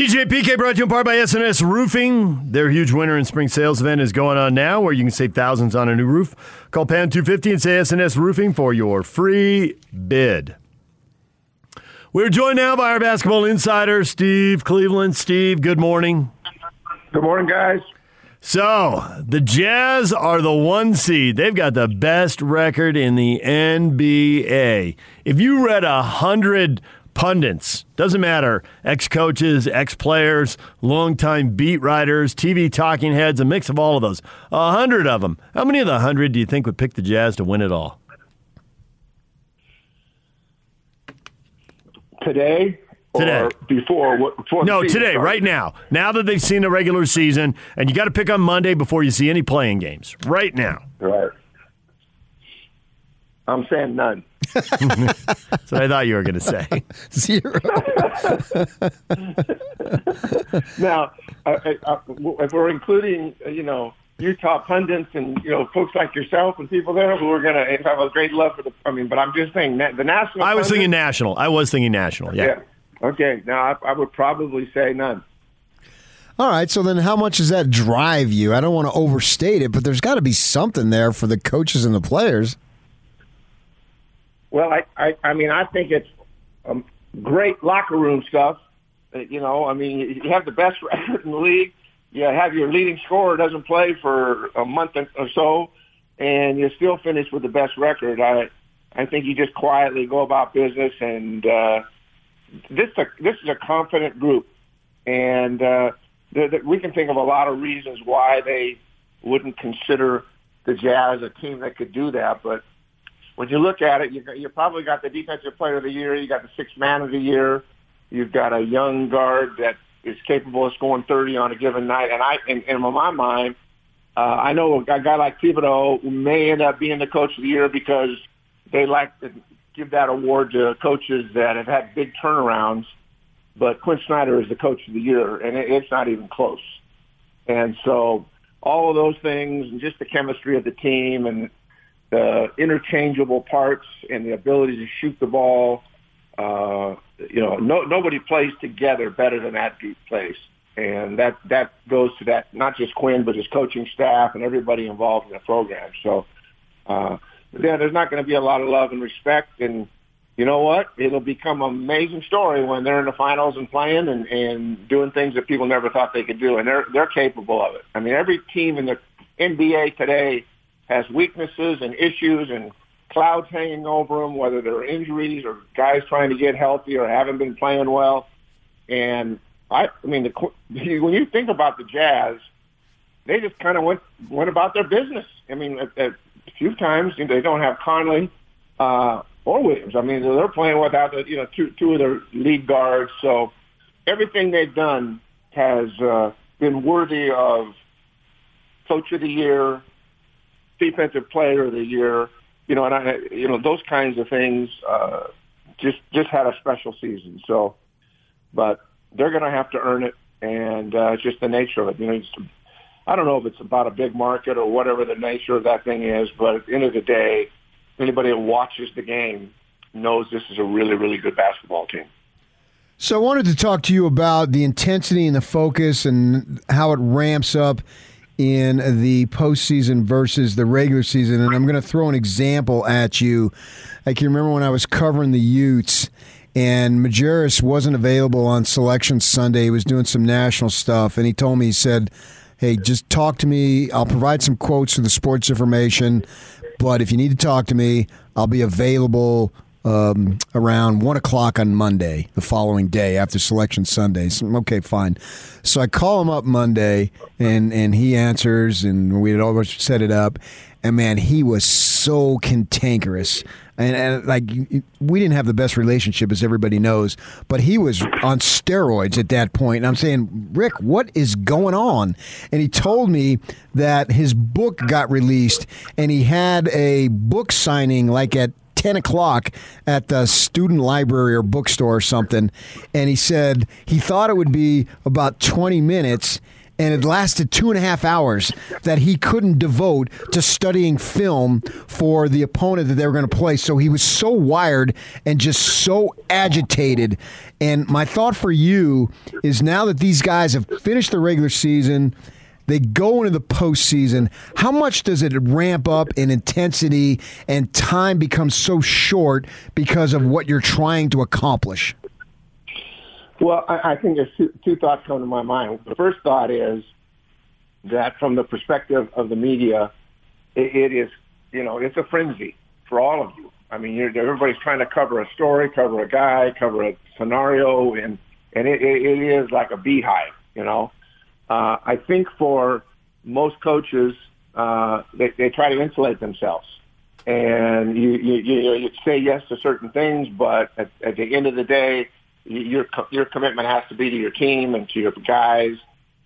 DJ PK brought to you in part by SNS Roofing. Their huge winter and spring sales event is going on now where you can save thousands on a new roof. Call Pan 250 and say SNS Roofing for your free bid. We're joined now by our basketball insider, Steve Cleveland. Steve, good morning. Good morning, guys. So, the Jazz are the one seed. They've got the best record in the NBA. If you read a hundred pundits, doesn't matter, ex coaches, ex players, longtime beat writers, TV talking heads, a mix of all of those, a hundred of them. How many of the hundred do you think would pick the Jazz to win it all? Today, Today. or before? before No, today, started? right now. Now that they've seen the regular season, and you got to pick on Monday before you see any playing games. Right now. Right. I'm saying none. That's what I thought you were going to say. Zero. Now, uh, uh, if we're including, uh, you know, Utah pundits and you know folks like yourself and people there who are going to have a great love for the. I mean, but I'm just saying that the national. I was pundits- thinking national. I was thinking national. Yeah. Yeah. Okay. Now I, I would probably say none. All right, so then how much does that drive you? I don't want to overstate it, but there's got to be something there for the coaches and the players. Well, I, I, I mean, I think it's um, great locker room stuff. Uh, You know, I mean, you have the best record in the league. You have your leading scorer doesn't play for a month or so, and you still finish with the best record. I, I think you just quietly go about business, and uh, this a, this is a confident group, and uh, the, the, we can think of a lot of reasons why they wouldn't consider the Jazz a team that could do that, but when you look at it, you you probably got the defensive player of the year, you got the sixth man of the year, you've got a young guard that is capable of scoring 30 on a given night, and I, and, in my mind, uh, I know a guy like Thibodeau may end up being the coach of the year because they like to give that award to coaches that have had big turnarounds. But Quinn Snyder is the coach of the year, and it, it's not even close. And so all of those things, and just the chemistry of the team, and the interchangeable parts, and the ability to shoot the ball. Uh, you know, no, nobody plays together better than that group plays, and that that goes to that not just Quinn, but his coaching staff and everybody involved in the program. So, uh, yeah, there's not going to be a lot of love and respect, and you know what? It'll become an amazing story when they're in the finals and playing and, and doing things that people never thought they could do, and they're they're capable of it. I mean, every team in the NBA today has weaknesses and issues and clouds hanging over them, whether they're injuries or guys trying to get healthy or haven't been playing well. And I, I mean, the, when you think about the Jazz, they just kind of went went about their business. I mean, a, a few times you know, they don't have Conley uh, or Williams. I mean, they're playing without the, you know two two of their lead guards. So everything they've done has uh, been worthy of coach of the year, defensive player of the year. You know, and I, you know, those kinds of things uh, just just had a special season. So, but they're going to have to earn it, and uh, it's just the nature of it. You know, it's, I don't know if it's about a big market or whatever the nature of that thing is, but at the end of the day, anybody that watches the game knows this is a really, really good basketball team. So I wanted to talk to you about the intensity and the focus and how it ramps up in the postseason versus the regular season. And I'm going to throw an example at you. I can remember when I was covering the Utes and Majerus wasn't available on selection Sunday. He was doing some national stuff, and he told me, he said, Hey, just talk to me. I'll provide some quotes for the sports information, but if you need to talk to me, I'll be available um, around one o'clock on Monday, the following day after Selection Sunday. So, okay, fine. So I call him up Monday, and and he answers, and we had almost set it up. And man, he was so cantankerous. And, and like we didn't have the best relationship, as everybody knows, but he was on steroids at that point. And I'm saying, Rick, what is going on? And he told me that his book got released, and he had a book signing like at 10 o'clock at the student library or bookstore or something. And he said he thought it would be about 20 minutes. and it lasted two and a half hours that he couldn't devote to studying film for the opponent that they were going to play. So he was so wired and just so agitated. And my thought for you is now that these guys have finished the regular season they go into the postseason. How much does it ramp up in intensity and time becomes so short because of what you're trying to accomplish? Well, I, I think there's two, two thoughts come to my mind. The first thought is that from the perspective of the media, it, it is, you know, it's a frenzy for all of you. I mean, you're, everybody's trying to cover a story, cover a guy, cover a scenario, and and it, it, it is like a beehive, you know. Uh, I think for most coaches, uh, they, they try to insulate themselves. And you, you, you, you say yes to certain things, but at, at the end of the day, your your commitment has to be to your team and to your guys,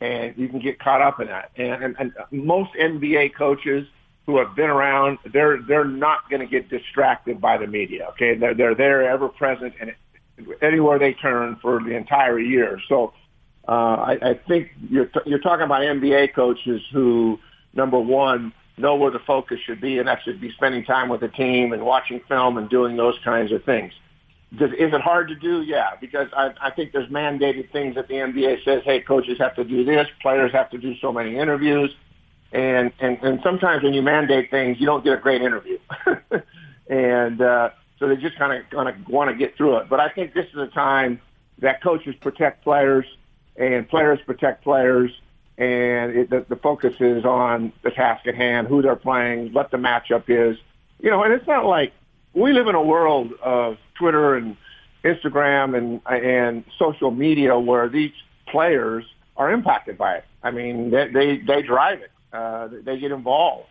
and you can get caught up in that. And, and, and most NBA coaches who have been around, they're they're not going to get distracted by the media. Okay, they're they're there, ever present, and anywhere they turn for the entire year. So uh, I, I think you're t- you're talking about NBA coaches who, number one, know where the focus should be, and that should be spending time with the team and watching film and doing those kinds of things. Does, is it hard to do? Yeah, because I, I think there's mandated things that the NBA says, hey, coaches have to do this, players have to do so many interviews, and and, and sometimes when you mandate things, you don't get a great interview, and uh, so they just kind of kind of want to get through it. But I think this is a time that coaches protect players and players protect players, and it, the, the focus is on the task at hand, who they're playing, what the matchup is. You know, and it's not like we live in a world of Twitter and Instagram and and social media where these players are impacted by it. I mean, they they, they drive it. Uh, they get involved,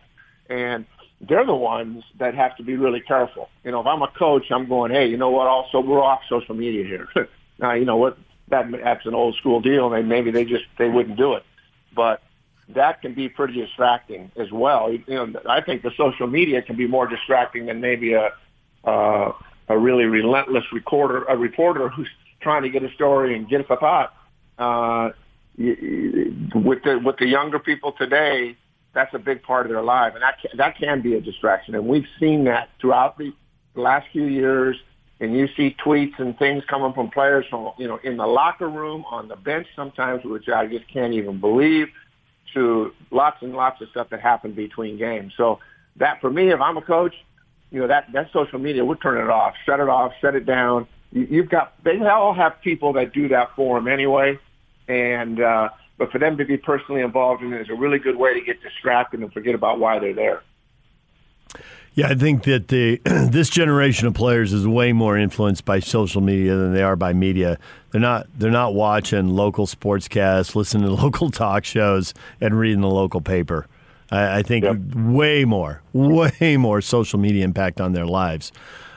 and they're the ones that have to be really careful. You know, if I'm a coach, I'm going, hey, you know what? Also, we're off social media here. now, you know what? That that's an old school deal, and maybe they just they wouldn't do it. But that can be pretty distracting as well. You know, I think the social media can be more distracting than maybe a uh, a really relentless recorder, a reporter who's trying to get a story and get a thought. Uh, with the with the younger people today, that's a big part of their life, and that can, that can be a distraction. And we've seen that throughout the last few years and you see tweets and things coming from players from you know in the locker room, on the bench sometimes, which I just can't even believe, to lots and lots of stuff that happened between games. So that for me, if I'm a coach, you know that that social media, we're turning it off, shut it off, shut it down. You, you've got they all have people that do that for them anyway, and uh, but for them to be personally involved in it is a really good way to get distracted and forget about why they're there. Yeah, I think that the this generation of players is way more influenced by social media than they are by media. They're not they're not watching local sportscasts, listening to local talk shows, and reading the local paper. I, I think yep. way more, way more social media impact on their lives.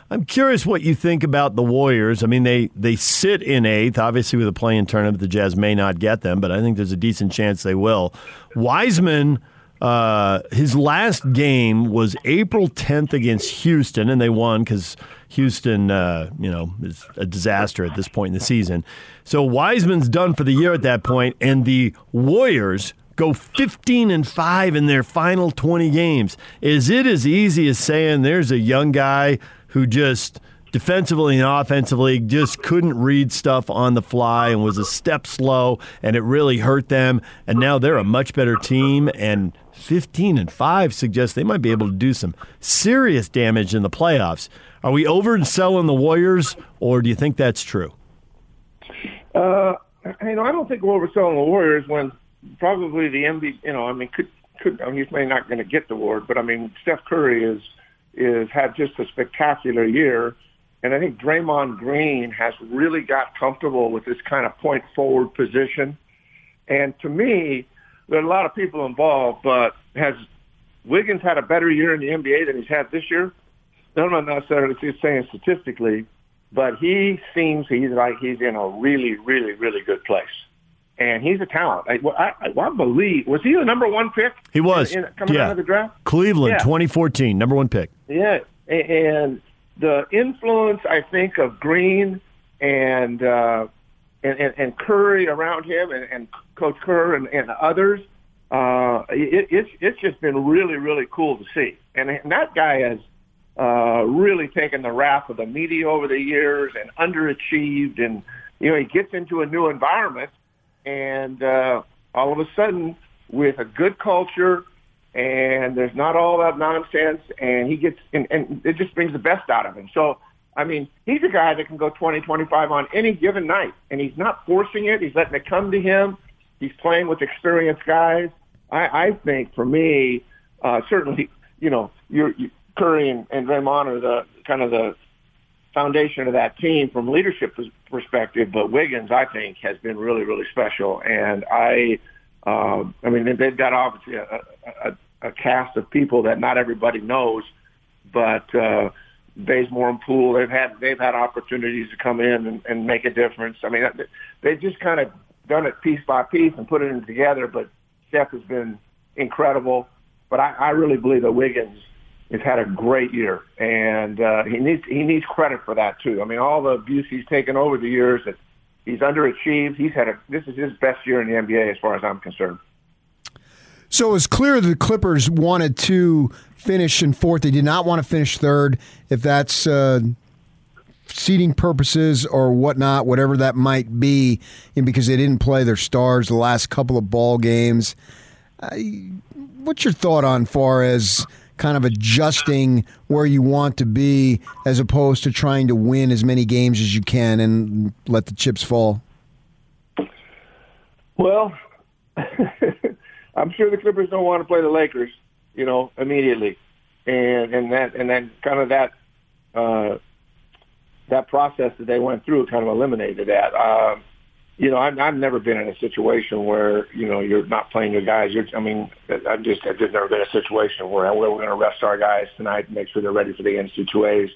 I'm curious what you think about the Warriors. I mean, they, they sit in eighth. Obviously, with a play-in tournament, the Jazz may not get them, but I think there's a decent chance they will. Wiseman – uh, his last game was April 10th against Houston, and they won because Houston, uh, you know, is a disaster at this point in the season. So Wiseman's done for the year at that point, and the Warriors go 15 and 5 in their final 20 games. Is it as easy as saying there's a young guy who just defensively and offensively just couldn't read stuff on the fly and was a step slow and it really hurt them and now they're a much better team and 15 and 5 suggests they might be able to do some serious damage in the playoffs. Are we overselling the Warriors, or do you think that's true? Uh, you know, I don't think we're overselling the Warriors when probably the MVP, you know, I mean, could, could, I mean, he's maybe not going to get the award, but I mean, Steph Curry is, is had just a spectacular year. And I think Draymond Green has really got comfortable with this kind of point forward position. And to me, there are a lot of people involved, but has Wiggins had a better year in the NBA than he's had this year? I'm not necessarily saying statistically, but he seems he's like he's in a really, really, really good place. And he's a talent. I, I, I believe was he the number one pick? He was in, in, coming yeah. out of the draft. Cleveland, yeah. 2014, number one pick. Yeah, and the influence I think of Green and uh, and, and, and Curry around him and, and Coach Kerr and, and others, uh, it, it's it's just been really really cool to see. And, and that guy has uh, really taken the wrath of the media over the years and underachieved, and you know he gets into a new environment, and uh, all of a sudden with a good culture and there's not all that nonsense and he gets and, and it just brings the best out of him. So I mean, he's a guy that can go 20, 25 on any given night, and he's not forcing it. He's letting it come to him. He's playing with experienced guys. I, I think for me, uh, certainly, you know, you're, you, Curry and, and Draymond are the kind of the foundation of that team from leadership perspective. But Wiggins, I think, has been really, really special. And I, uh, I mean, they've got obviously a, a, a cast of people that not everybody knows, but uh, Bazemore and Poole, they've had they've had opportunities to come in and, and make a difference. I mean, they've just kind of done it piece by piece and put it together. But Steph has been incredible. But I, I really believe that Wiggins has had a great year, and uh, he needs he needs credit for that too. I mean, all the abuse he's taken over the years that he's underachieved. He's had a this is his best year in the NBA as far as I'm concerned. So it's clear the Clippers wanted to finish in fourth. They did not want to finish third. If that's uh, seating purposes or whatnot, whatever that might be, and because they didn't play their stars the last couple of ball games. Uh, what's your thought on far as kind of adjusting where you want to be as opposed to trying to win as many games as you can and let the chips fall? Well, I'm sure the Clippers don't want to play the Lakers, you know, immediately, and and that and then kind of that uh, that process that they went through kind of eliminated that. Uh, you know, I've, I've never been in a situation where you know you're not playing your guys. You're, I mean, I've just I've just never been in a situation where we're going to rest our guys tonight and make sure they're ready for the NC2As.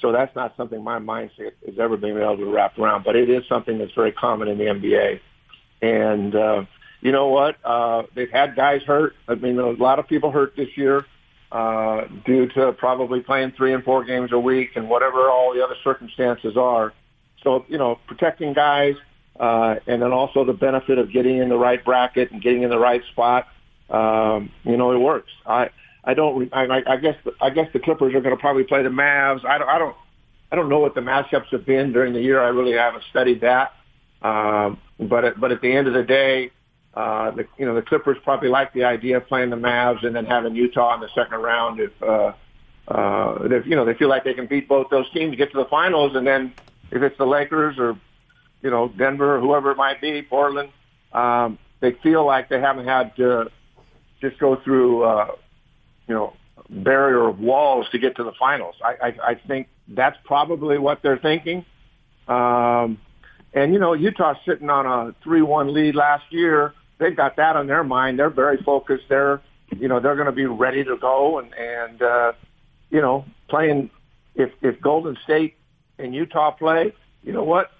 So that's not something my mindset has ever been able to wrap around. But it is something that's very common in the NBA, and. uh you know what? Uh, they've had guys hurt. I mean, a lot of people hurt this year uh, due to probably playing three and four games a week and whatever all the other circumstances are. So, you know, protecting guys uh, and then also the benefit of getting in the right bracket and getting in the right spot. Um, you know, it works. I I don't. I, I guess I guess the Clippers are going to probably play the Mavs. I don't. I don't. I don't know what the matchups have been during the year. I really haven't studied that. Um, but at, but at the end of the day, uh, the you know the Clippers probably like the idea of playing the Mavs and then having Utah in the second round if uh, uh, if you know they feel like they can beat both those teams get to the finals, and then if it's the Lakers or you know Denver or whoever it might be, Portland, um, they feel like they haven't had to just go through uh, you know barrier of walls to get to the finals. I, I, I think that's probably what they're thinking. Um, and you know, Utah sitting on a three-one lead last year. They've got that on their mind. They're very focused. They're, you know, they're going to be ready to go and and uh, you know, playing. If if Golden State and Utah play, you know what?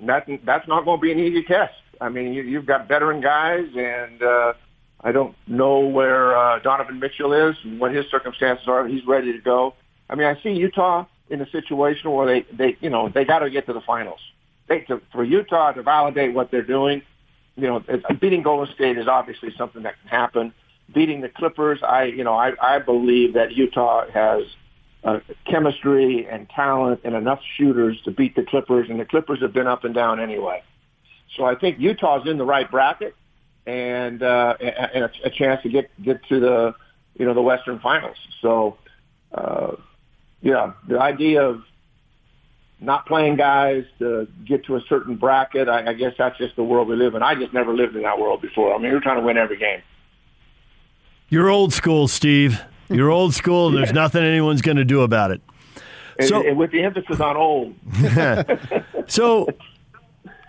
That that's not going to be an easy test. I mean, you, you've got veteran guys, and uh, I don't know where uh, Donovan Mitchell is, what his circumstances are. He's ready to go. I mean, I see Utah in a situation where they, they you know, they got to get to the finals they, to, for Utah to validate what they're doing, you know, beating Golden State is obviously something that can happen. Beating the Clippers, I, you know, I, I believe that Utah has uh, chemistry and talent and enough shooters to beat the Clippers, and the Clippers have been up and down anyway. So I think Utah's in the right bracket and uh, and a, a chance to get get to the you know the Western Finals. So uh, yeah, the idea of not playing guys to get to a certain bracket. I, I guess that's just the world we live in. I just never lived in that world before. I mean, you're trying to win every game. You're old school, Steve. You're old school, and there's nothing anyone's going to do about it. So, and, and with the emphasis on old. so,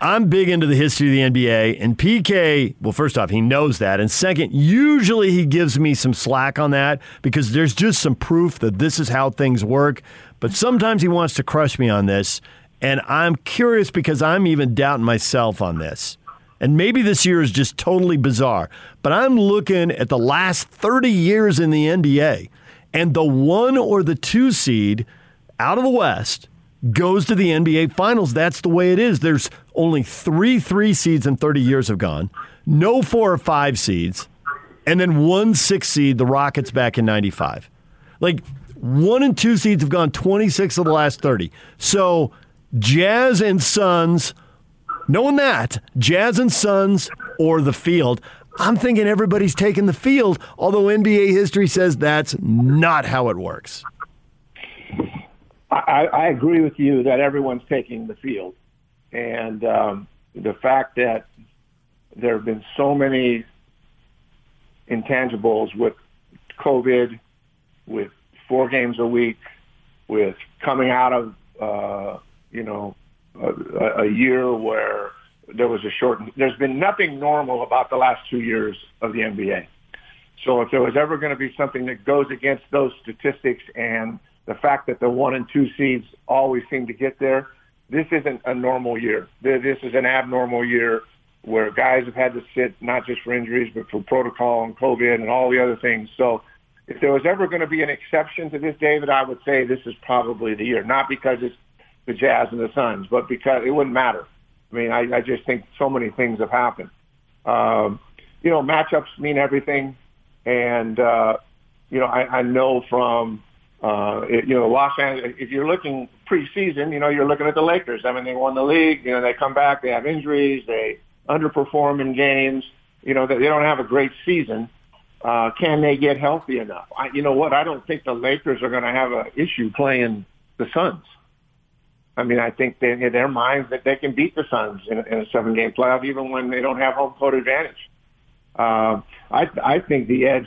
I'm big into the history of the NBA, and PK, well, first off, he knows that. And second, usually he gives me some slack on that because there's just some proof that this is how things work. But sometimes he wants to crush me on this. And I'm curious because I'm even doubting myself on this. And maybe this year is just totally bizarre. But I'm looking at the last 30 years in the NBA, and the one or the two seed out of the West goes to the NBA Finals. That's the way it is. There's only three three seeds in 30 years have gone, no four or five seeds, and then one six seed, the Rockets back in 95. Like, one and two seeds have gone 26 of the last 30. So, Jazz and Suns, knowing that, Jazz and Suns or the field, I'm thinking everybody's taking the field, although NBA history says that's not how it works. I, I agree with you that everyone's taking the field. And um, the fact that there have been so many intangibles with COVID, with four games a week, with coming out of, uh, you know, a, a year where there was a short, there's been nothing normal about the last two years of the NBA. So if there was ever going to be something that goes against those statistics and the fact that the one and two seeds always seem to get there, this isn't a normal year. This is an abnormal year where guys have had to sit not just for injuries, but for protocol and COVID and all the other things. So if there was ever going to be an exception to this, David, I would say this is probably the year. Not because it's the Jazz and the Suns, but because it wouldn't matter. I mean, I, I just think so many things have happened. Um, you know, matchups mean everything. And, uh, you know, I, I know from, uh, it, you know, Los Angeles, if you're looking preseason, you know, you're looking at the Lakers. I mean, they won the league. You know, they come back, they have injuries, they underperform in games. You know, they don't have a great season. Uh, can they get healthy enough? I, you know what? I don't think the Lakers are going to have an issue playing the Suns. I mean, I think they, in their minds that they can beat the Suns in, in a seven-game playoff, even when they don't have home court advantage. Uh, I, I think the edge.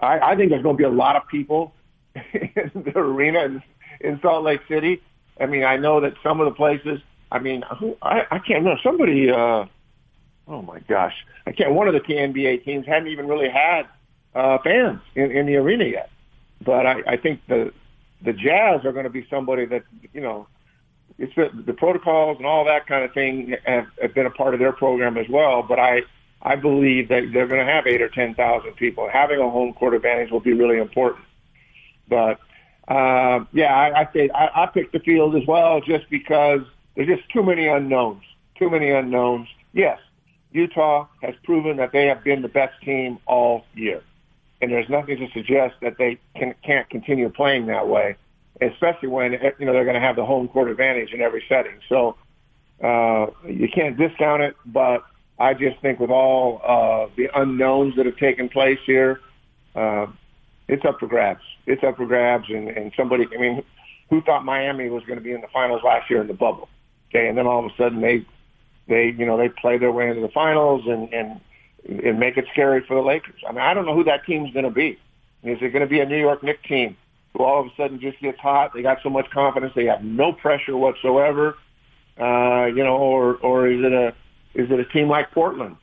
I, I think there's going to be a lot of people in the arena in, in Salt Lake City. I mean, I know that some of the places. I mean, who, I, I can't remember. Somebody. Uh, oh my gosh, I can't. One of the NBA teams hadn't even really had uh, fans in, in the arena yet. But I, I think the the Jazz are going to be somebody that you know it's the, the protocols and all that kind of thing have, have been a part of their program as well. But I, I believe that they're going to have eight or ten thousand people. Having a home court advantage will be really important. But uh, yeah, I, I say I, I picked the field as well, just because there's just too many unknowns. Too many unknowns. Yes, Utah has proven that they have been the best team all year, and there's nothing to suggest that they can, can't continue playing that way especially when you know they're going to have the home court advantage in every setting. So uh, you can't discount it, but I just think with all uh, the unknowns that have taken place here, uh, it's up for grabs. It's up for grabs, and, and somebody. I mean, who thought Miami was going to be in the finals last year in the bubble? Okay, and then all of a sudden they they you know they play their way into the finals and and and make it scary for the Lakers. I mean, I don't know who that team's going to be. Is it going to be a New York Knicks team? who all of a sudden just gets hot. They got so much confidence. They have no pressure whatsoever. Uh, you know, or or is it a is it a team like Portland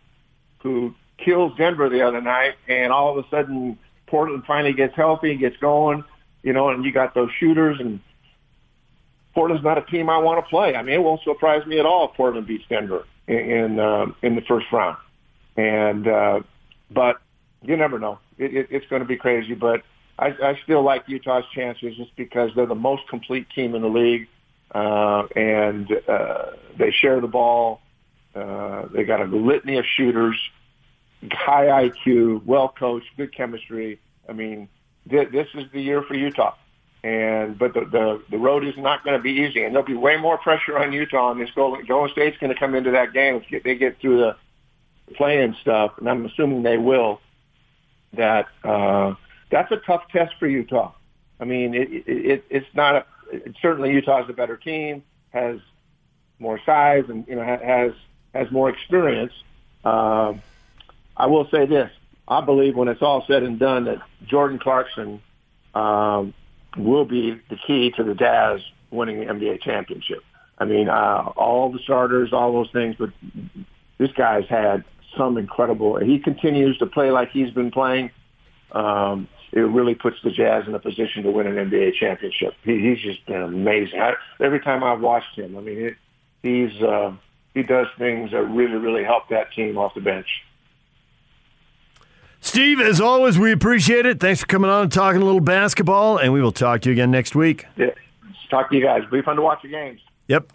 who kills Denver the other night, and all of a sudden Portland finally gets healthy, and gets going, you know, and you got those shooters and. Portland's not a team I want to play. I mean, it won't surprise me at all if Portland beats Denver in in, uh, in the first round. And uh, but you never know. It, it, it's going to be crazy. But I, I still like Utah's chances just because they're the most complete team in the league, uh, and uh, they share the ball. Uh, they got a litany of shooters, high IQ, well coached, good chemistry. I mean, th- this is the year for Utah. And but the the, the road is not going to be easy, and there'll be way more pressure on Utah. And this Golden, Golden State's going to come into that game if they get through the play-in stuff, and I'm assuming they will. That uh, that's a tough test for Utah. I mean, it, it, it's not. A, it, certainly, Utah's a better team, has more size, and you know has has more experience. Uh, I will say this: I believe when it's all said and done, that Jordan Clarkson um, will be the key to the Jazz winning the NBA championship. I mean, uh, all the starters, all those things, but this guy's had some incredible. He continues to play like he's been playing. Um, it really puts the Jazz in a position to win an NBA championship. He, he's just been amazing. I, every time I've watched him, I mean, it, he's uh, he does things that really, really help that team off the bench. Steve, as always, we appreciate it. Thanks for coming on and talking a little basketball, and we will talk to you again next week. Yeah. Talk to you guys. Be fun to watch the games. Yep.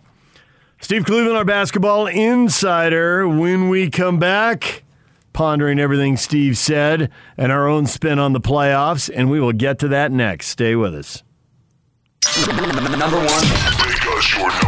Steve Cleveland, our basketball insider. When we come back, pondering everything Steve said and our own spin on the playoffs, and we will get to that next. Stay with us. Number one.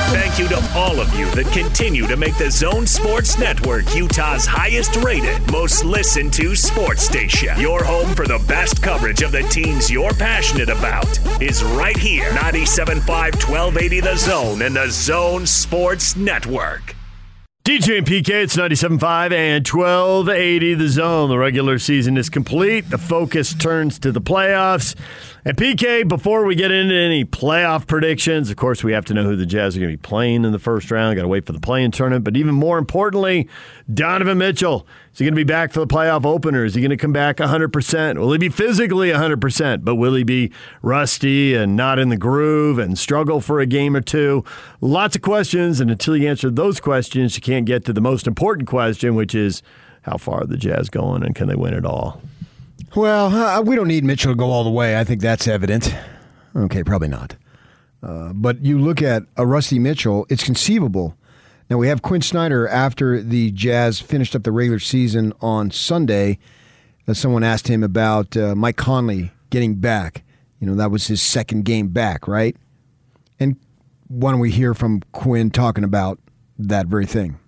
Thank you to all of you that continue to make the Zone Sports Network Utah's highest rated, most listened to sports station. Your home for the best coverage of the teams you're passionate about is right here. 97.5 1280 The Zone and the Zone Sports Network. DJ and PK, it's 97.5 and 1280 the zone. The regular season is complete. The focus turns to the playoffs. And PK, before we get into any playoff predictions, of course, we have to know who the Jazz are going to be playing in the first round. Got to wait for the play-in tournament. But even more importantly, Donovan Mitchell. Is he going to be back for the playoff opener? Is he going to come back 100%? Will he be physically 100%? But will he be rusty and not in the groove and struggle for a game or two? Lots of questions. And until you answer those questions, you can't get to the most important question, which is how far are the Jazz going and can they win it all? Well, uh, we don't need Mitchell to go all the way. I think that's evident. Okay, probably not. Uh, but you look at a Rusty Mitchell, it's conceivable. Now, we have Quinn Snyder after the Jazz finished up the regular season on Sunday. Uh, someone asked him about uh, Mike Conley getting back. You know, that was his second game back, right? And why don't we hear from Quinn talking about that very thing?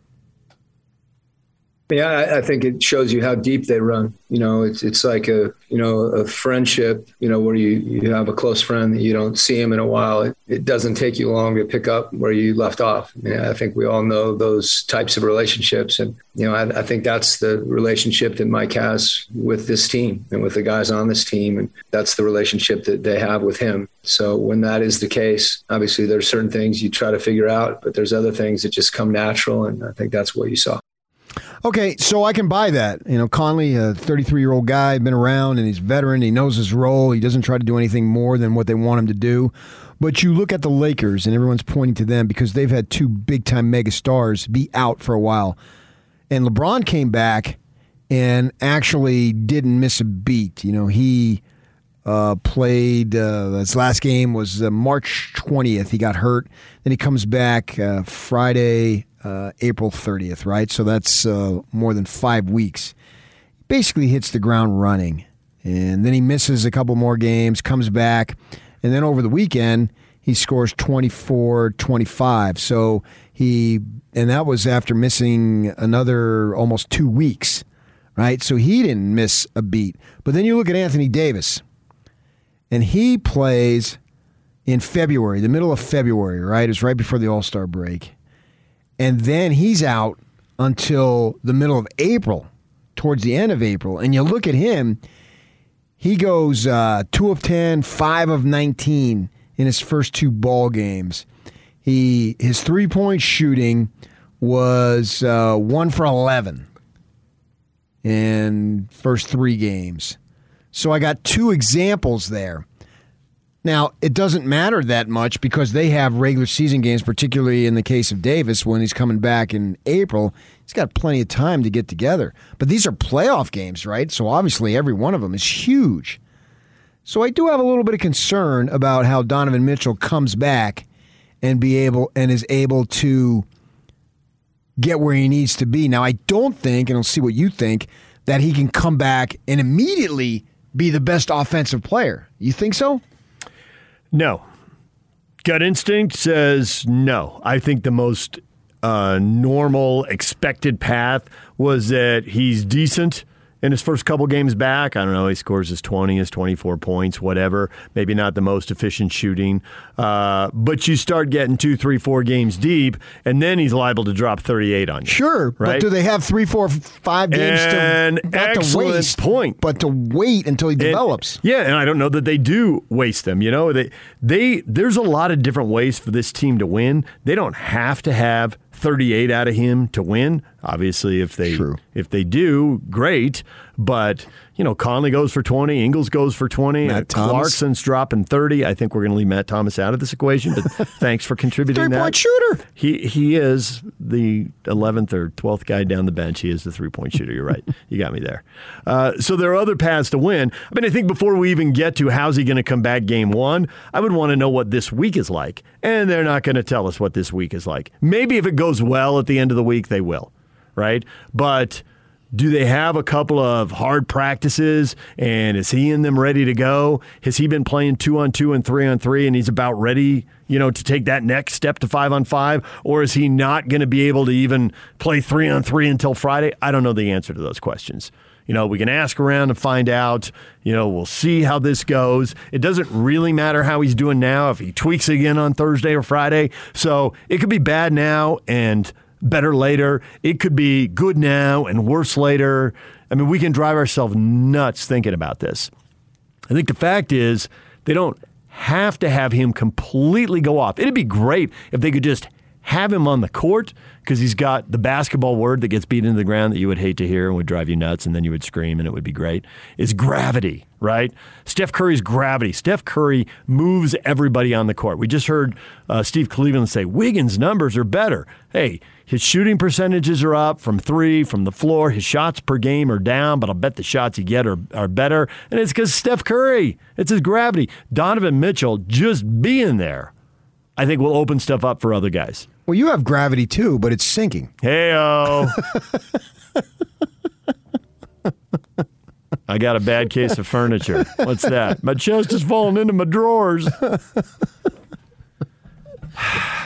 Yeah, I, I think it shows you how deep they run. You know, it's it's like a you know a friendship. You know, where you you have a close friend that you don't see him in a while. It, it doesn't take you long to pick up where you left off. I, I think we all know those types of relationships, and you know, I, I think that's the relationship that Mike has with this team and with the guys on this team, and that's the relationship that they have with him. So when that is the case, obviously there's certain things you try to figure out, but there's other things that just come natural, and I think that's what you saw. Okay, so I can buy that. You know, Conley, a 33 year old guy, been around and he's veteran. He knows his role. He doesn't try to do anything more than what they want him to do. But you look at the Lakers, and everyone's pointing to them because they've had two big time mega stars be out for a while. And LeBron came back and actually didn't miss a beat. You know, he uh, played, uh, his last game was uh, March 20th. He got hurt. Then he comes back uh, Friday, uh, April 30th, right? So that's uh, more than five weeks. Basically hits the ground running. And then he misses a couple more games, comes back. And then over the weekend, he scores 24 25. So he, and that was after missing another almost two weeks, right? So he didn't miss a beat. But then you look at Anthony Davis, and he plays in February, the middle of February, right? It's right before the All Star break. And then he's out until the middle of April, towards the end of April. And you look at him, he goes uh, 2 of 10, 5 of 19 in his first two ball games. He His three point shooting was uh, 1 for 11 in first three games. So I got two examples there. Now, it doesn't matter that much because they have regular season games, particularly in the case of Davis when he's coming back in April. He's got plenty of time to get together. But these are playoff games, right? So obviously every one of them is huge. So I do have a little bit of concern about how Donovan Mitchell comes back and be able and is able to get where he needs to be. Now, I don't think, and I'll see what you think, that he can come back and immediately be the best offensive player. You think so? No. Gut instinct says no. I think the most uh, normal, expected path was that he's decent in his first couple games back. I don't know, he scores his 20, his 24 points, whatever. Maybe not the most efficient shooting. Uh, but you start getting two, three, four games deep, and then he's liable to drop 38 on you. Sure, right? but do they have three, four, five games An to not to excellent waste, point. but to wait until he And- develops? yeah, and I don't know that they do waste them. You know, they they there's a lot of different ways for this team to win. They don't have to have 38 out of him to win. Obviously, if they True. if they do, great. But you know, Conley goes for twenty, Ingles goes for twenty, Matt. Clarkson's dropping thirty. I think we're going to leave Matt Thomas out of this equation, but thanks for contributing. Three that. point shooter. He he is the eleventh or twelfth guy down the bench. He is the three point shooter. You're right. You got me there. Uh, so there are other paths to win. I mean, I think before we even get to how's he going to come back game one, I would want to know what this week is like, and they're not going to tell us what this week is like. Maybe if it goes well at the end of the week, they will, right? But. Do they have a couple of hard practices and is he in them ready to go? Has he been playing two on two and three on three and he's about ready, you know, to take that next step to five on five? Or is he not going to be able to even play three on three until Friday? I don't know the answer to those questions. You know, we can ask around and find out. You know, we'll see how this goes. It doesn't really matter how he's doing now if he tweaks again on Thursday or Friday. So it could be bad now and better later. It could be good now and worse later. I mean, we can drive ourselves nuts thinking about this. I think the fact is they don't have to have him completely go off. It'd be great if they could just have him on the court because he's got the basketball word that gets beat into the ground that you would hate to hear and would drive you nuts and then you would scream and it would be great is gravity, right? Steph Curry's gravity. Steph Curry moves everybody on the court. We just heard uh, Steve Cleveland say Wiggins' numbers are better. Hey, his shooting percentages are up from three, from the floor. His shots per game are down, but I'll bet the shots he get are, are better. And it's because Steph Curry. It's his gravity. Donovan Mitchell just being there, I think will open stuff up for other guys. Well, you have gravity too, but it's sinking. Heyo. I got a bad case of furniture. What's that? My chest is falling into my drawers.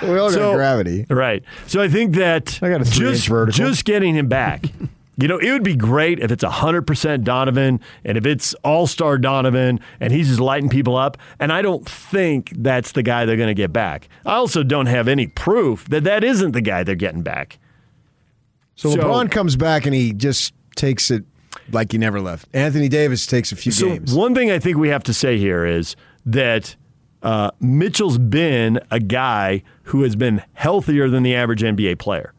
We all So- got gravity. Right. So I think that I got a just, just getting him back. You know, it would be great if it's 100% Donovan and if it's all star Donovan and he's just lighting people up. And I don't think that's the guy they're going to get back. I also don't have any proof that that isn't the guy they're getting back. So, So- LeBron comes back and he just takes it like he never left. Anthony Davis takes a few So games. one thing I think we have to say here is that uh, Mitchell's been a guy who has been healthier than the average NBA player.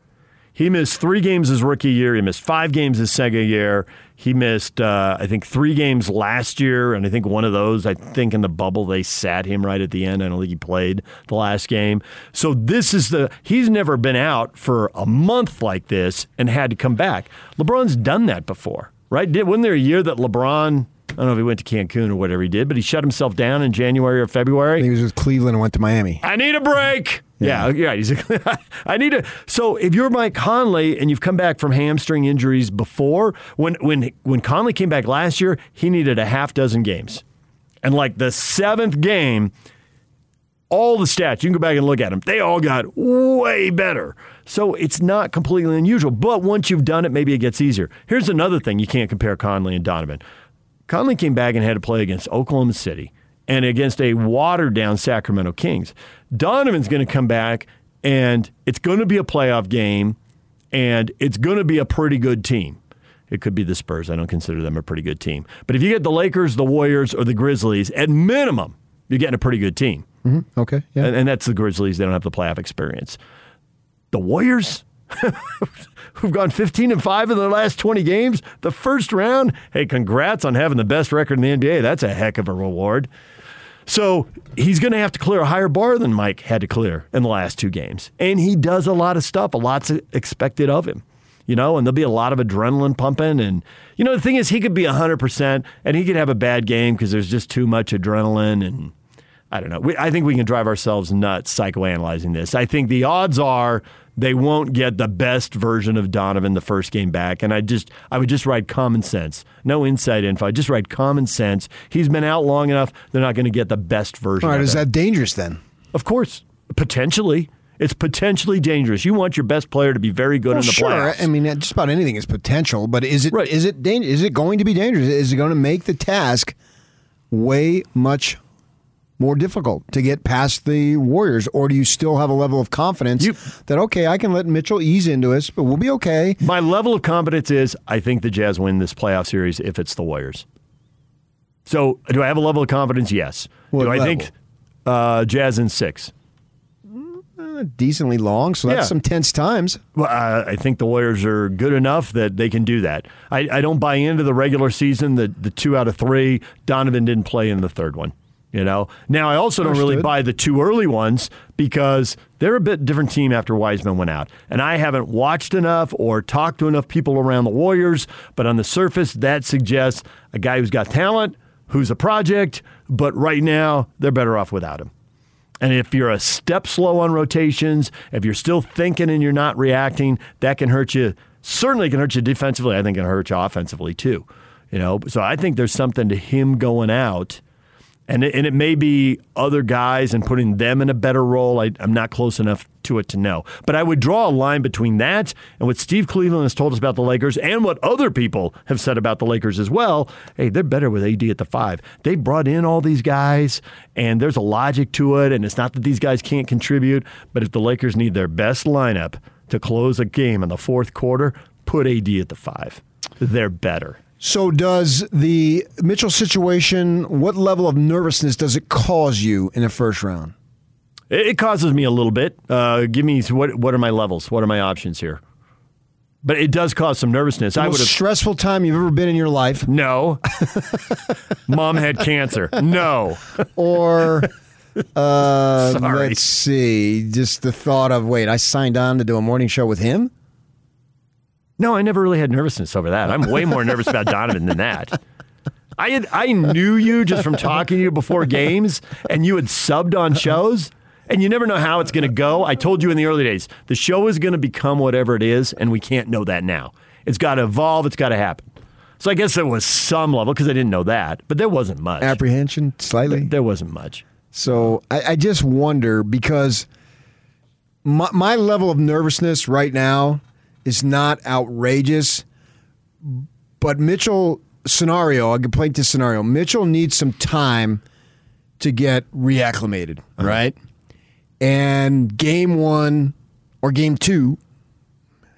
He missed three games his rookie year. He missed five games his second year. He missed, uh, I think, three games last year, and I think one of those, I think in the bubble, they sat him right at the end. I don't think he played the last game. So this is the he's never been out for a month like this and had to come back. LeBron's done that before, right? Did wasn't there a year that LeBron? I don't know if he went to Cancun or whatever he did, but he shut himself down in January or February. he was with Cleveland and went to Miami. I need a break. Yeah, yeah. He's I need a. So if you're Mike Conley and you've come back from hamstring injuries before, when when when Conley came back last year, he needed a half dozen games, and like the seventh game, all the stats you can go back and look at them. They all got way better. So it's not completely unusual. But once you've done it, maybe it gets easier. Here's another thing you can't compare Conley and Donovan. Conley came back and had to play against Oklahoma City and against a watered down Sacramento Kings. Donovan's going to come back and it's going to be a playoff game and it's going to be a pretty good team. It could be the Spurs. I don't consider them a pretty good team. But if you get the Lakers, the Warriors, or the Grizzlies, at minimum, you're getting a pretty good team. Mm-hmm. Okay. Yeah. And, and that's the Grizzlies. They don't have the playoff experience. The Warriors, who've gone 15 and 5 in their last 20 games, the first round. Hey, congrats on having the best record in the NBA. That's a heck of a reward. So he's going to have to clear a higher bar than Mike had to clear in the last two games. And he does a lot of stuff, a lot's expected of him. You know, and there'll be a lot of adrenaline pumping. And, you know, the thing is, he could be 100% and he could have a bad game because there's just too much adrenaline. And I don't know. We, I think we can drive ourselves nuts psychoanalyzing this. I think the odds are they won't get the best version of Donovan the first game back. And I just, I would just write common sense. No inside info. I just write common sense. He's been out long enough. They're not going to get the best version All right. Is that dangerous then? Of course, potentially. It's potentially dangerous. You want your best player to be very good Well, in the sure. playoffs. I mean, just about anything is potential, but is it Right. is it dang- is it going to be dangerous? Is it going to make the task way much more difficult to get past the Warriors, or do you still have a level of confidence You- that okay, I can let Mitchell ease into us, but we'll be okay? My level of confidence is I think the Jazz win this playoff series if it's the Warriors. So, do I have a level of confidence? Yes. What do I level? think uh, Jazz in six? Uh, uh, decently long, so that's Yeah. some tense times. Well, uh, I think the Warriors are good enough that they can do that. I, I don't buy into the regular season. The the two out of three, Donovan didn't play in the third one. You know. Now I also don't really buy the two early ones because they're a bit different team after Wiseman went out, and I haven't watched enough or talked to enough people around the Warriors. But on the surface, that suggests a guy who's got talent, who's a project. But right now, they're better off without him. And if you're a step slow on rotations, if you're still thinking and you're not reacting, that can hurt you. Certainly can hurt you defensively. I think it can hurt you offensively too. You know, so I think there's something to him going out. And it, and it may be other guys and putting them in a better role. I, I'm not close enough to it to know. But I would draw a line between that and what Steve Cleveland has told us about the Lakers and what other people have said about the Lakers as well. Hey, they're better with AD at the five. They brought in all these guys, and there's a logic to it. And it's not that these guys can't contribute, but if the Lakers need their best lineup to close a game in the fourth quarter, put AD at the five. They're better. So, does the Mitchell situation? What level of nervousness does it cause you in the first round? It, it causes me a little bit. Uh, give me what? What are my levels? What are my options here? But it does cause some nervousness. I would stressful time you've ever been in your life, no. Mom had cancer. No. or uh, Sorry. let's see, just the thought of wait, I signed on to do a morning show with him. No, I never really had nervousness over that. I'm way more nervous about Donovan than that. I had I knew you just from talking to you before games, and you had subbed on shows, and you never know how it's going to go. I told you in the early days, the show is going to become whatever it is, and we can't know that now. It's got to evolve. It's got to happen. So I guess there was some level because I didn't know that, but there wasn't much. Apprehension, slightly. There wasn't much. So I, I just wonder because my, my level of nervousness right now is not outrageous, but Mitchell scenario, I can play this scenario. Mitchell needs some time to get reacclimated, uh-huh. right? And game one or game two,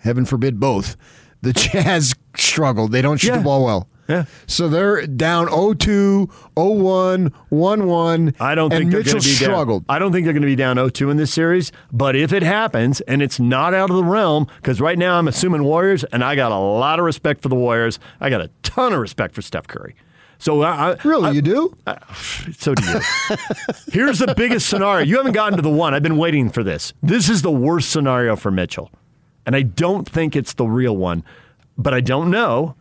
heaven forbid both, the Jazz struggled. They don't shoot Yeah. the ball well. Yeah. So they're down 0-2, 0-1, 1-1. I don't think they're Mitchell going to be struggled. down. I don't think they're going to be down 0-2 in this series. But if it happens, and it's not out of the realm, because right now I'm assuming Warriors, and I got a lot of respect for the Warriors. I got a ton of respect for Steph Curry. So I, I, Really, I- you do? so do you. Here's the biggest scenario. You haven't gotten to the one. I've been waiting for this. This is the worst scenario for Mitchell. And I don't think it's the real one, but I don't know.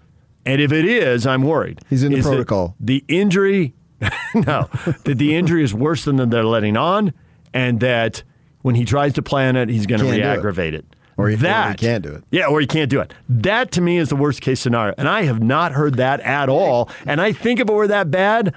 And if it is, I'm worried. He's in the Is protocol. The injury, no, that the injury is worse than they're letting on, and that when he tries to plan it, he's going to do it. re-aggravate it. Or he- or he can't do it. Yeah, or he can't do it. That to me is the worst case scenario, and I have not heard that at all. And I think if it were that bad,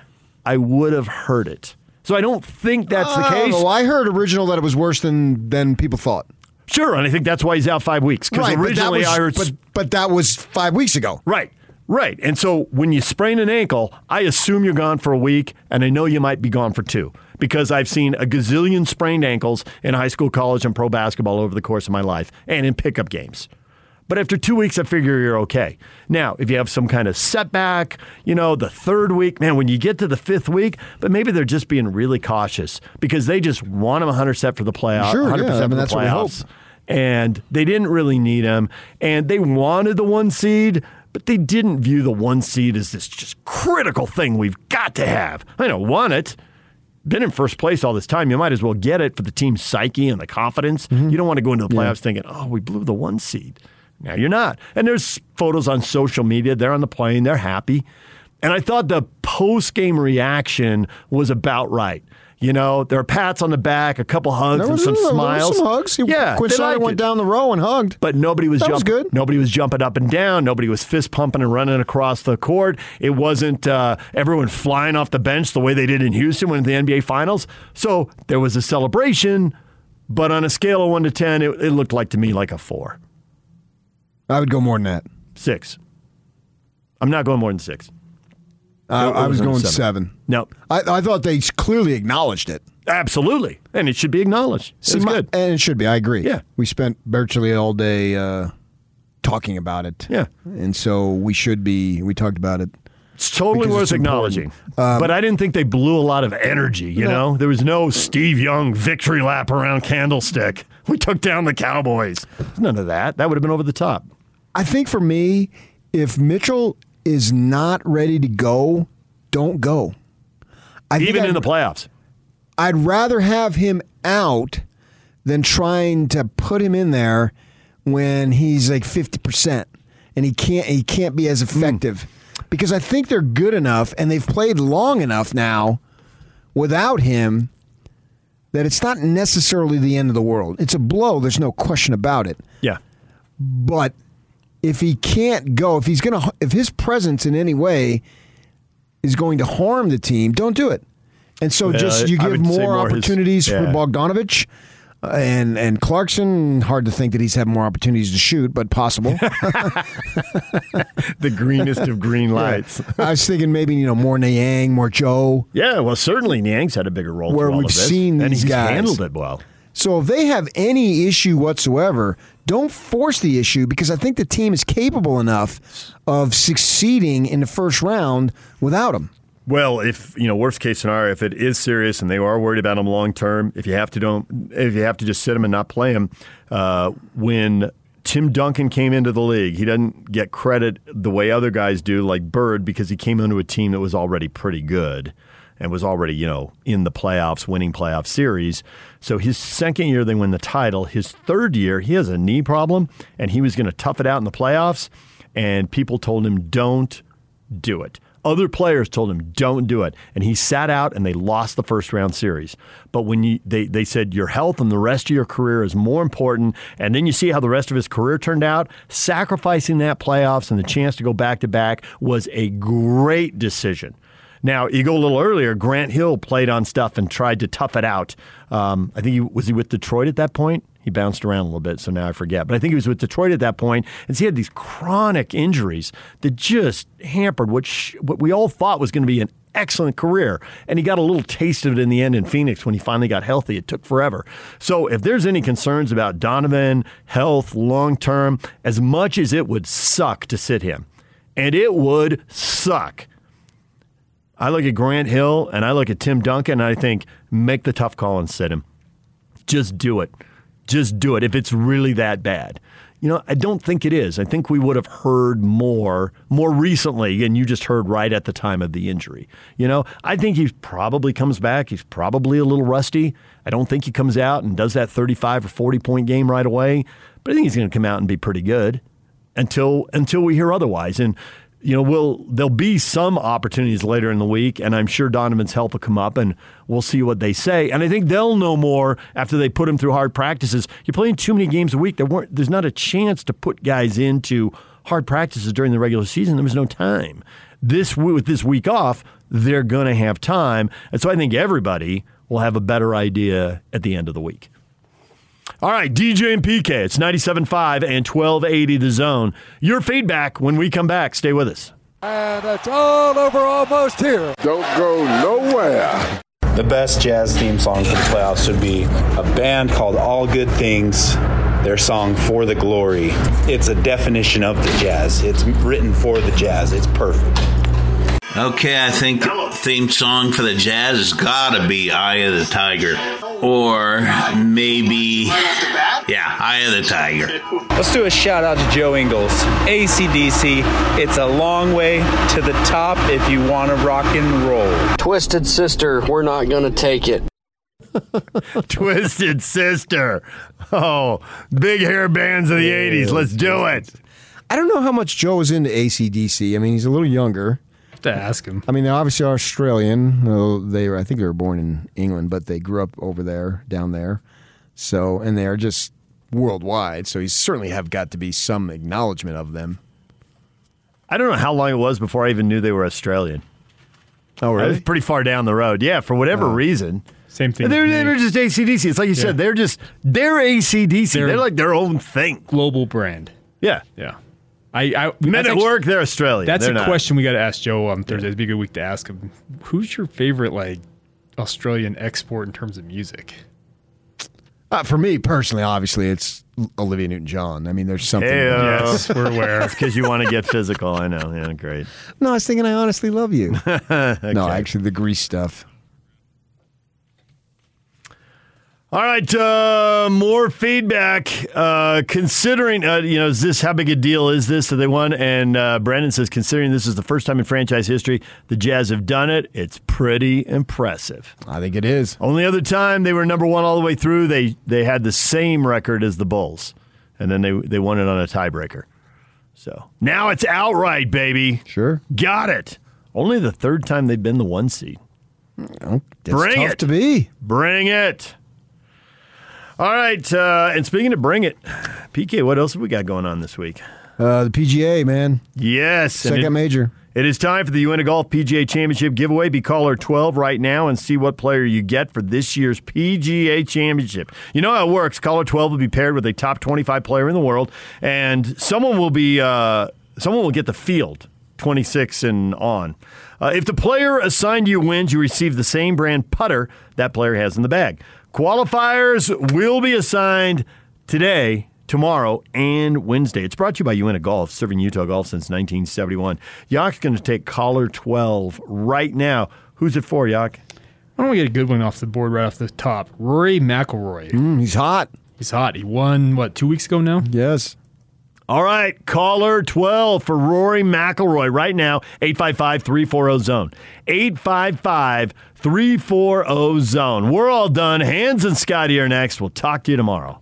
I would have heard it. So I don't think that's the oh, case. Oh, I heard original that it was worse than than people thought. Sure, and I think that's why he's out five weeks. Because Right, but that originally was- I heard but, but that was five weeks ago. Right. Right. And so when you sprain an ankle, I assume you're gone for a week, and I know you might be gone for two because I've seen a gazillion sprained ankles in high school, college, and pro basketball over the course of my life and in pickup games. But after two weeks, I figure you're okay. Now, if you have some kind of setback, you know, the third week, man, when you get to the fifth week, but maybe they're just being really cautious because they just want them 100 set for the playoff, Sure, yeah. 100% I mean, that's what we hope. playoffs and they didn't really need him. And they wanted the one seed, but they didn't view the one seed as this just critical thing we've got to have. I don't want it. Been in first place all this time. You might as well get it for the team's psyche and the confidence. Mm-hmm. You don't want to go into the playoffs thinking, oh, we blew the one seed. Now you're not. And there's photos on social media. They're on the plane. They're happy. And I thought the post game reaction was about right. You know, there are pats on the back, a couple hugs, There and some was smiles. some hugs. He- Yeah, Snyder went it. down the row and hugged. But nobody was That was jumping. good. Nobody was jumping up and down. Nobody was fist pumping and running across the court. It wasn't uh, everyone flying off the bench the way they did in Houston when the NBA Finals. So there was a celebration, but on a scale of one to ten, it, it looked like to me like a four, I would go more than that. six. I'm not going more than six. I, I was was going seven. seven. No, I, I thought they clearly acknowledged it. absolutely, and it should be acknowledged. See, It's my- good. And it should be. I agree. Yeah. We spent virtually all day uh, talking about it. Yeah. And so we should be, we talked about it It's totally worth it's important. acknowledging. but I didn't think they blew a lot of energy, you know? There was no Steve Young victory lap around Candlestick. We took down the Cowboys. None of that. That would have been over the top. I think for me, if Mitchell is not ready to go, don't go. I Even in I'd- the playoffs. I'd rather have him out than trying to put him in there when he's like fifty percent and he can't he can't be as hmm. effective because I think they're good enough and they've played long enough now without him that it's not necessarily the end of the world. It's a blow. There's no question about it. Yeah. But if he can't go, if he's gonna, if his presence in any way is going to harm the team, don't do it. And so Well, just you give more more his- opportunities for. Bogdanovich. uh, And and Clarkson, hard to think that he's had more opportunities to shoot, but possible. The greenest of green lights. I was thinking maybe you know more Niang, more Joe. Yeah, well, certainly Niang's had a bigger role Where all we've of this, seen and these he's guys. handled it well. So if they have any issue whatsoever, don't force the issue because I think the team is capable enough of succeeding in the first round without him. Well, if you know, worst case scenario, if it is serious and they are worried about him long term, if you have to don't, if you have to just sit him and not play him, uh, when Tim Duncan came into the league, he doesn't get credit the way other guys do, like Bird, because he came into a team that was already pretty good and was already you know in the playoffs, winning playoff series. So his second year they win the title. His third year he has a knee problem and he was going to tough it out in the playoffs, and people told him don't do it. Other players told him, "Don't do it," and he sat out, and they lost the first round series. But when you they they said your health and the rest of your career is more important, and then you see how the rest of his career turned out. Sacrificing that playoffs and the chance to go back to back was a great decision. Now you go a little earlier. Grant Hill played on stuff and tried to tough it out. Um, I think he was he with Detroit at that point. He bounced around a little bit, so now I forget. But I think he was with Detroit at that point, and he had these chronic injuries that just hampered what sh- what we all thought was going to be an excellent career. And he got a little taste of it in the end in Phoenix when he finally got healthy. It took forever. So if there's any concerns about Donovan health long term, as much as it would suck to sit him, and it would suck. I look at Grant Hill and I look at Tim Duncan and I think make the tough call and sit him. Just do it. Just do it if it's really that bad. You know, I don't think it is. I think we would have heard more more recently, and you just heard right at the time of the injury. You know, I think he probably comes back. He's probably a little rusty. I don't think he comes out and does that 35 or 40 point game right away, but I think he's going to come out and be pretty good until until we hear otherwise. And you know, we'll there'll be some opportunities later in the week, and I'm sure Donovan's help will come up, and we'll see what they say. And I think they'll know more after they put him through hard practices. You're playing too many games a week. There weren't. There's not a chance to put guys into hard practices during the regular season. There was no time. This with this week off, they're going to have time, and so I think everybody will have a better idea at the end of the week. All right, DJ and PK. It's 97.5 and 1280 the zone. Your feedback when we come back. Stay with us. And it's all over almost here. Don't go nowhere. The best jazz theme song for the playoffs would be a band called All Good Things, their song For the Glory. It's a definition of the jazz. It's written for the jazz. It's perfect. Okay, I think theme song for the Jazz has gotta be Eye of the Tiger. Or maybe, yeah, Eye of the Tiger. Let's do a shout out to Joe Ingles. ACDC, it's a long way to the top if you want to rock and roll. Twisted Sister, we're not going to take it. Twisted Sister. Oh, big hair bands of the 80s. Let's do it. I don't know how much Joe is into ACDC. I mean, he's a little younger. To ask him. I mean, they obviously are obviously Australian. Well, they were, I think they were born in England, but they grew up over there, down there. So, and they are just worldwide. So, he certainly have got to be some acknowledgement of them. I don't know how long it was before I even knew they were Australian. Oh, I was pretty far down the road. Yeah, for whatever oh. reason. Same thing. They're, they're just ACDC. It's like you said, they're just, they're ACDC. They're, They're- like their own thing. global brand. Yeah. Yeah. I, I Men that's at actually- work, they're Australian. That's They're a not. question we got to ask Joe on Thursday. It'd be a good week to ask him. Who's your favorite like Australian export in terms of music? Uh, for me personally, obviously, it's Olivia Newton-John. I mean, there's something. Hey, Yes, we're aware. That's because you want to get physical. I know. Yeah, great. No, I was thinking I honestly love you. Okay. No, actually, the Grease stuff. All right, uh, more feedback. Uh, considering, uh, you know, is this how big a deal is this that they won? And uh, Brandon says, considering this is the first time in franchise history the Jazz have done it, it's pretty impressive. I think it is. Only other time they were number one all the way through, they they had the same record as the Bulls, and then they they won it on a tiebreaker. So now it's outright, baby. Sure. Got it. Only the third time they've been the one seed. That's Bring tough it. to be. Bring it. All right. Uh, and speaking of bring it, PK, what else have we got going on this week? Uh, the PGA, man. Yes. Second it- major. It is time for the Uinta Golf PGA Championship giveaway. Be caller 12 right now and see what player you get for this year's PGA Championship. You know how it works. Caller 12 will be paired with a top 25 player in the world, and someone will be uh, someone will get the field 26 and on. Uh, if the player assigned to you wins, you receive the same brand putter that player has in the bag. Qualifiers will be assigned today tomorrow and Wednesday. It's brought to you by Uinta Golf, serving Utah golf since 1971. Yak's going to take caller 12 right now. Who's it for, Yak? Why don't we get a good one off the board right off the top? Rory McIlroy. Mm, he's hot. He's hot. He won what two weeks ago now? Yes. All right, caller 12 for Rory McIlroy right now, 855 340 zone. 855 340 zone. We're all done. Hans and Scotty are next. We'll talk to you tomorrow.